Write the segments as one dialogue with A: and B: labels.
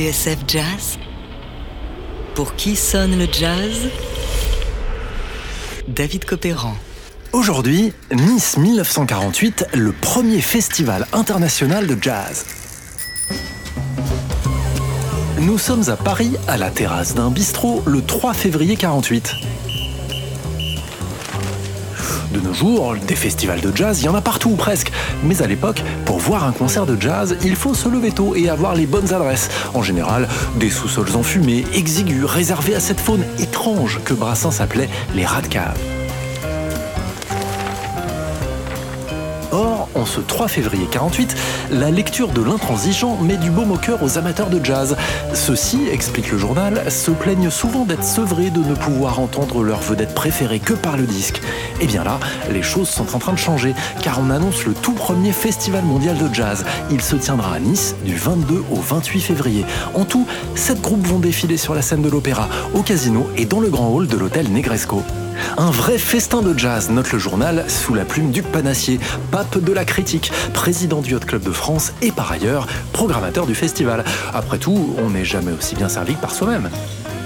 A: TSF Jazz Pour qui sonne le jazz? David Copéran.
B: Aujourd'hui, Nice 1948, le premier festival international de jazz. Nous sommes à Paris, à la terrasse d'un bistrot, le 3 février 48. De nos jours, des festivals de jazz, il y en a partout presque. Mais à l'époque, pour voir un concert de jazz, il faut se lever tôt et avoir les bonnes adresses. En général, des sous-sols enfumés, exigus, réservés à cette faune étrange que Brassens appelait les rats de cave. Or, en ce 3 février 48, la lecture de l'intransigeant met du baume au cœur aux amateurs de jazz. Ceux-ci, explique le journal, se plaignent souvent d'être sevrés de ne pouvoir entendre leur vedette préférée que par le disque. Et bien là, les choses sont en train de changer, car on annonce le tout premier festival mondial de jazz. Il se tiendra à Nice du 22 au 28 février. En tout, sept groupes vont défiler sur la scène de l'opéra, au casino et dans le grand hall de l'hôtel Negresco. Un vrai festin de jazz, note le journal, sous la plume du Panassier, pape de la critique, président du Hot Club de France et par ailleurs programmateur du festival. Après tout, on n'est jamais aussi bien servi que par soi-même.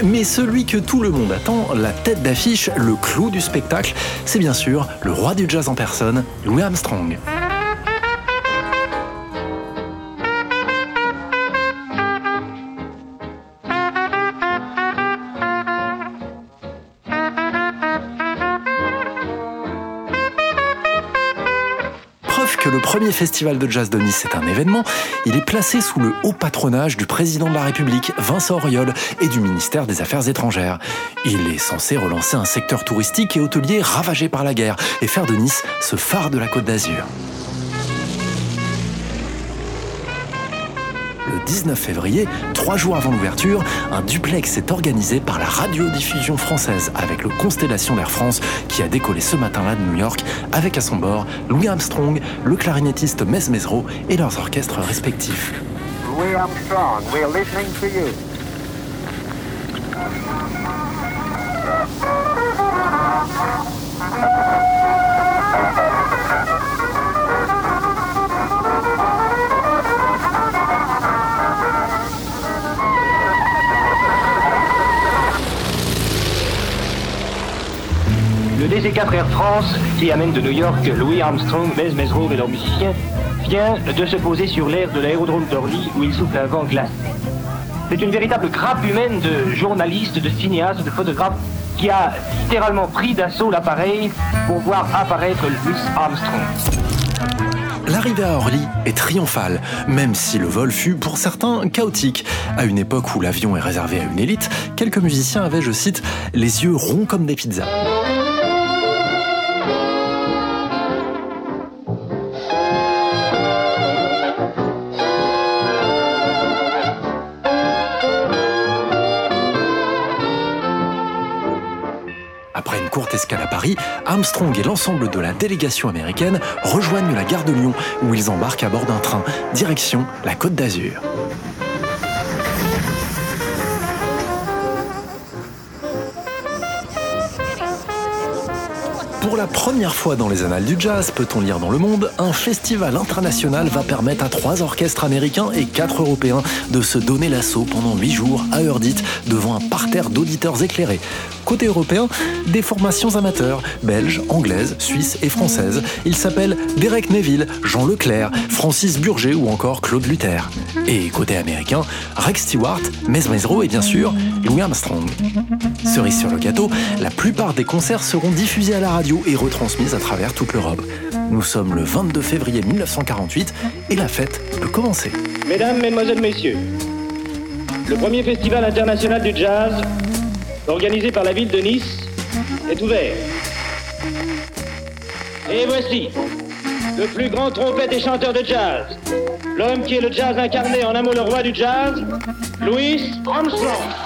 B: Mais celui que tout le monde attend, la tête d'affiche, le clou du spectacle, c'est bien sûr le roi du jazz en personne, Louis Armstrong. Le premier festival de jazz de Nice est un événement, il est placé sous le haut patronage du président de la République, Vincent Auriol, et du ministère des Affaires étrangères. Il est censé relancer un secteur touristique et hôtelier ravagé par la guerre et faire de Nice ce phare de la Côte d'Azur. 19 février, trois jours avant l'ouverture, un duplex est organisé par la radiodiffusion française avec le Constellation d'Air France qui a décollé ce matin-là de New York avec à son bord Louis Armstrong, le clarinettiste Mez Mesro et leurs orchestres respectifs.
C: Louis Armstrong, we're listening to you.
D: Le DC-4 Air France, qui amène de New York Louis Armstrong, Mez Mesro et leurs musiciens, vient de se poser sur l'air de l'aérodrome d'Orly où il souffle un vent glacé. C'est une véritable grappe humaine de journalistes, de cinéastes, de photographes qui a littéralement pris d'assaut l'appareil pour voir apparaître Louis Armstrong.
B: L'arrivée à Orly est triomphale, même si le vol fut pour certains chaotique. À une époque où l'avion est réservé à une élite, quelques musiciens avaient, je cite, les yeux ronds comme des pizzas. À Paris, Armstrong et l'ensemble de la délégation américaine rejoignent la gare de Lyon où ils embarquent à bord d'un train, direction la Côte d'Azur. Pour la première fois dans les annales du jazz, peut-on lire dans le monde, un festival international va permettre à trois orchestres américains et quatre européens de se donner l'assaut pendant huit jours à heure dite devant un parterre d'auditeurs éclairés. Côté européen, des formations amateurs, belges, anglaises, suisses et françaises. Ils s'appellent Derek Neville, Jean Leclerc, Francis Burger ou encore Claude Luther. Et côté américain, Rex Stewart, Mez Mesro et bien sûr Louis Armstrong. Cerise sur le gâteau, la plupart des concerts seront diffusés à la radio et retransmis à travers toute l'Europe. Nous sommes le 22 février 1948 et la fête peut commencer.
D: Mesdames, Mesdemoiselles, Messieurs, le premier festival international du jazz, organisé par la ville de Nice, est ouvert. Et voici le plus grand trompette et chanteur de jazz, l'homme qui est le jazz incarné, en un mot le roi du jazz, Louis Armstrong.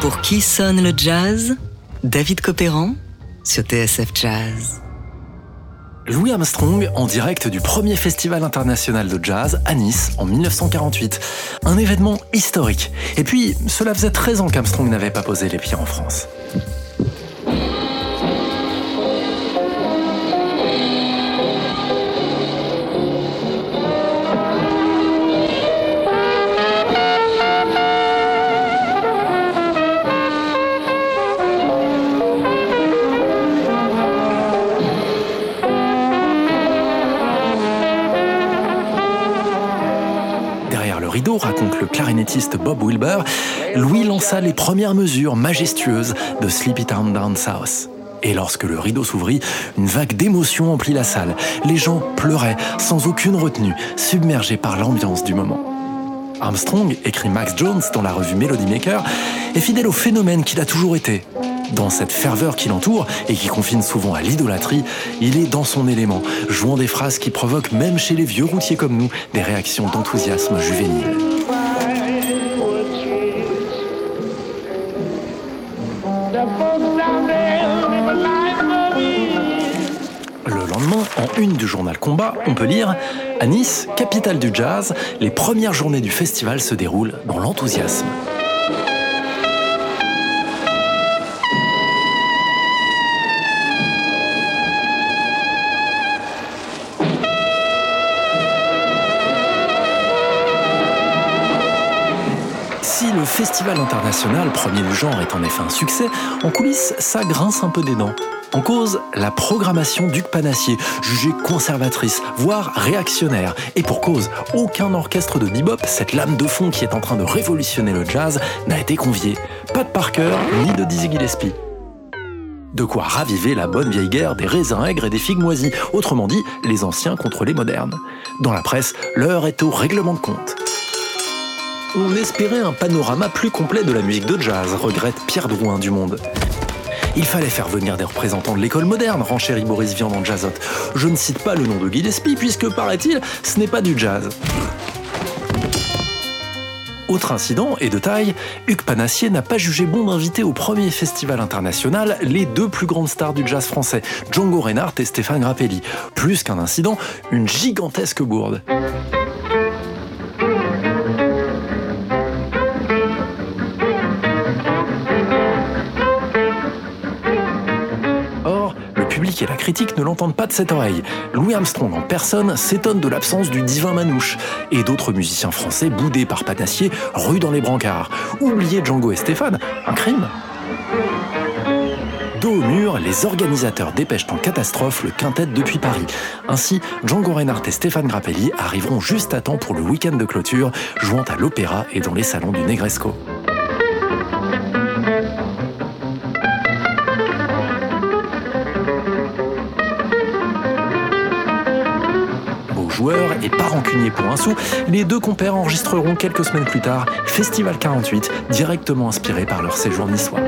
A: Pour qui sonne le jazz? David Copéran sur TSF Jazz.
B: Louis Armstrong en direct du premier festival international de jazz à Nice en 1948. Un événement historique. Et puis, cela faisait 13 ans qu'Armstrong n'avait pas posé les pieds en France. Le clarinettiste Bob Wilber, Louis lança les premières mesures majestueuses de Sleepy Town Down South. Et lorsque le rideau s'ouvrit, une vague d'émotion emplit la salle. Les gens pleuraient sans aucune retenue, submergés par l'ambiance du moment. Armstrong, écrit Max Jones dans la revue Melody Maker, est fidèle au phénomène qu'il a toujours été, dans cette ferveur qui l'entoure et qui confine souvent à l'idolâtrie, il est dans son élément, jouant des phrases qui provoquent même chez les vieux routiers comme nous des réactions d'enthousiasme juvénile. On peut lire À Nice, capitale du jazz, les premières journées du festival se déroulent dans l'enthousiasme. festival international, premier du genre, est en effet un succès, en coulisses, ça grince un peu des dents. En cause, la programmation Duc Panassier, jugée conservatrice, voire réactionnaire. Et pour cause, aucun orchestre de bebop, cette lame de fond qui est en train de révolutionner le jazz, n'a été convié. Pas de Parker, ni de Dizzy Gillespie. De quoi raviver la bonne vieille guerre des raisins aigres et des figues moisies, autrement dit, les anciens contre les modernes. Dans la presse, l'heure est au règlement de compte. On espérait un panorama plus complet de la musique de jazz, regrette Pierre Drouin du Monde. Il fallait faire venir des représentants de l'école moderne, renchérit Boris Vian dans Jazzote. Je ne cite pas le nom de Gillespie, puisque, paraît-il, ce n'est pas du jazz. Autre incident, et de taille, Hugues Panassier n'a pas jugé bon d'inviter au premier festival international les deux plus grandes stars du jazz français, Django Reinhardt et Stéphane Grappelli. Plus qu'un incident, une gigantesque bourde. La critique ne l'entendent pas de cette oreille. Louis Armstrong en personne s'étonne de l'absence du divin Manouche et d'autres musiciens français boudés par Panassier, rue dans les brancards. Oubliez Django et Stéphane, un crime Dos au mur, les organisateurs dépêchent en catastrophe le quintet depuis Paris. Ainsi, Django Reinhardt et Stéphane Grappelli arriveront juste à temps pour le week-end de clôture, jouant à l'opéra et dans les salons du Negresco. Rancunier pour un sou, les deux compères enregistreront quelques semaines plus tard Festival 48, directement inspiré par leur séjour niçois.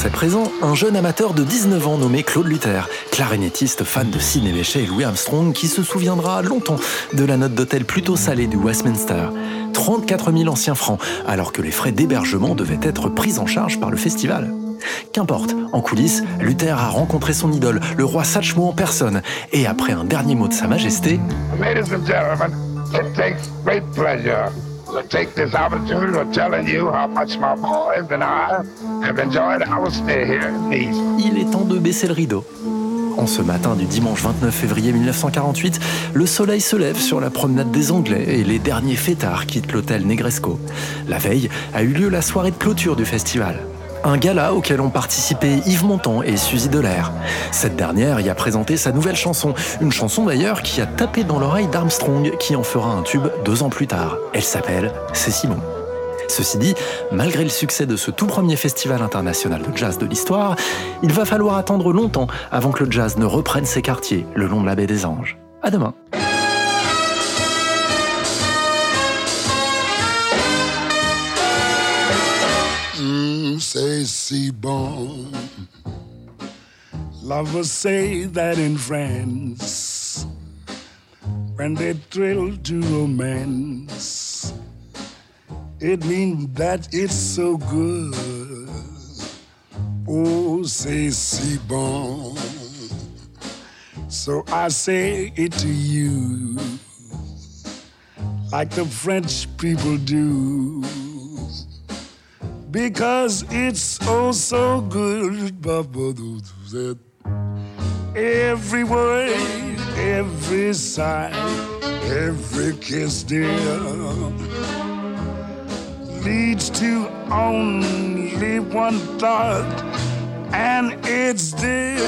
B: Français présent, un jeune amateur de 19 ans nommé Claude Luther, clarinettiste fan de Sidney Bechet et Louis Armstrong qui se souviendra longtemps de la note d'hôtel plutôt salée du Westminster. 34 000 anciens francs, alors que les frais d'hébergement devaient être pris en charge par le festival. Qu'importe, en coulisses, Luther a rencontré son idole, le roi Satchmo en personne, et après un dernier mot de sa majesté,
C: Ladies and gentlemen, it takes great pleasure to take this opportunity of telling you how much my boys and I have enjoyed our stay here in Nice.
B: il est temps de baisser le rideau. En ce matin du dimanche 29 février 1948, le soleil se lève sur la promenade des Anglais et les derniers fêtards quittent l'hôtel Negresco. La veille a eu lieu la soirée de clôture du festival. Un gala auquel ont participé Yves Montand et Suzy Delair. Cette dernière y a présenté sa nouvelle chanson, une chanson d'ailleurs qui a tapé dans l'oreille d'Armstrong, qui en fera un tube deux ans plus tard. Elle s'appelle C'est Simon. Ceci dit, malgré le succès de ce tout premier festival international de jazz de l'histoire, il va falloir attendre longtemps avant que le jazz ne reprenne ses quartiers le long de la baie des Anges. À demain.
E: Say C-Bone. Lovers say that in France, when they thrill to romance, it means that it's so good. Oh, say C-Bone. So I say it to you, like the French people do because it's oh so good. Every word, every sigh, every kiss, dear, leads to only one thought, and it's this,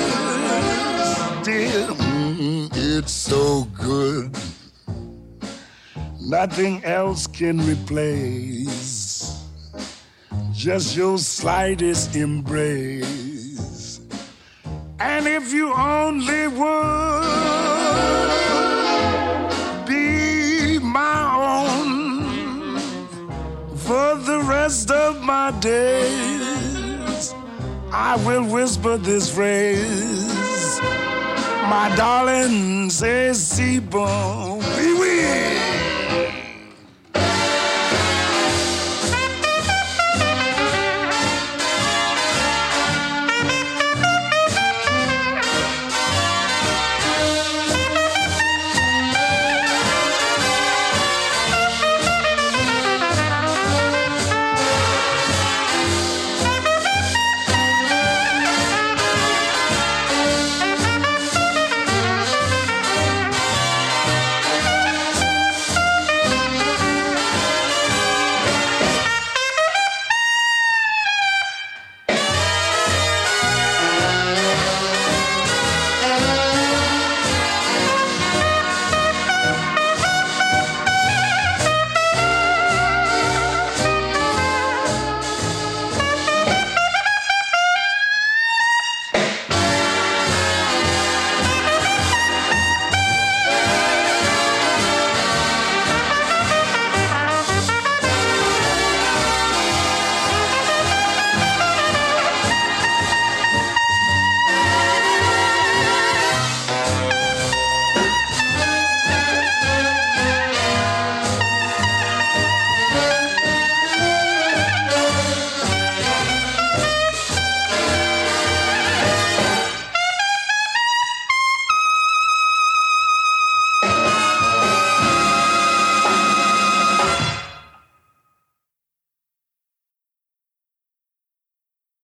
E: dear. Mm, it's so good. Nothing else can replace just your slightest embrace. And if you only would be my own for the rest of my days, I will whisper this phrase. My darling says, Seaborn, wee.